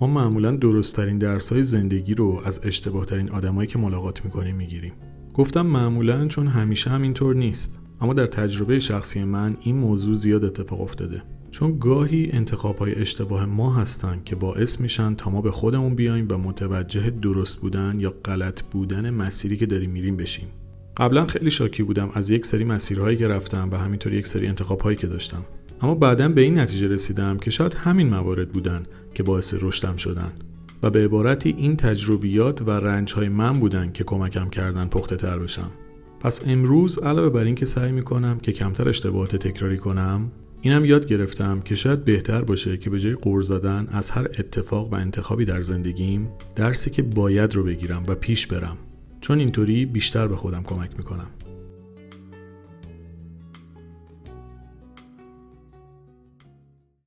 ما معمولا درستترین درسهای زندگی رو از اشتباه ترین آدمایی که ملاقات می‌کنیم می‌گیریم. گفتم معمولا چون همیشه هم اینطور نیست. اما در تجربه شخصی من این موضوع زیاد اتفاق افتاده. چون گاهی انتخاب های اشتباه ما هستن که باعث میشن تا ما به خودمون بیایم و متوجه درست بودن یا غلط بودن مسیری که داریم میریم بشیم. قبلا خیلی شاکی بودم از یک سری مسیرهایی که رفتم و همینطور یک سری انتخاب هایی که داشتم. اما بعدا به این نتیجه رسیدم که شاید همین موارد بودن. که باعث رشدم شدن. و به عبارتی این تجربیات و رنج های من بودن که کمکم کردن پخته تر بشم. پس امروز علاوه بر این که سعی می‌کنم که کمتر اشتباهات تکراری کنم اینم یاد گرفتم که شاید بهتر باشه که به جای قور زدن از هر اتفاق و انتخابی در زندگیم درسی که باید رو بگیرم و پیش برم. چون اینطوری بیشتر به خودم کمک می‌کنم.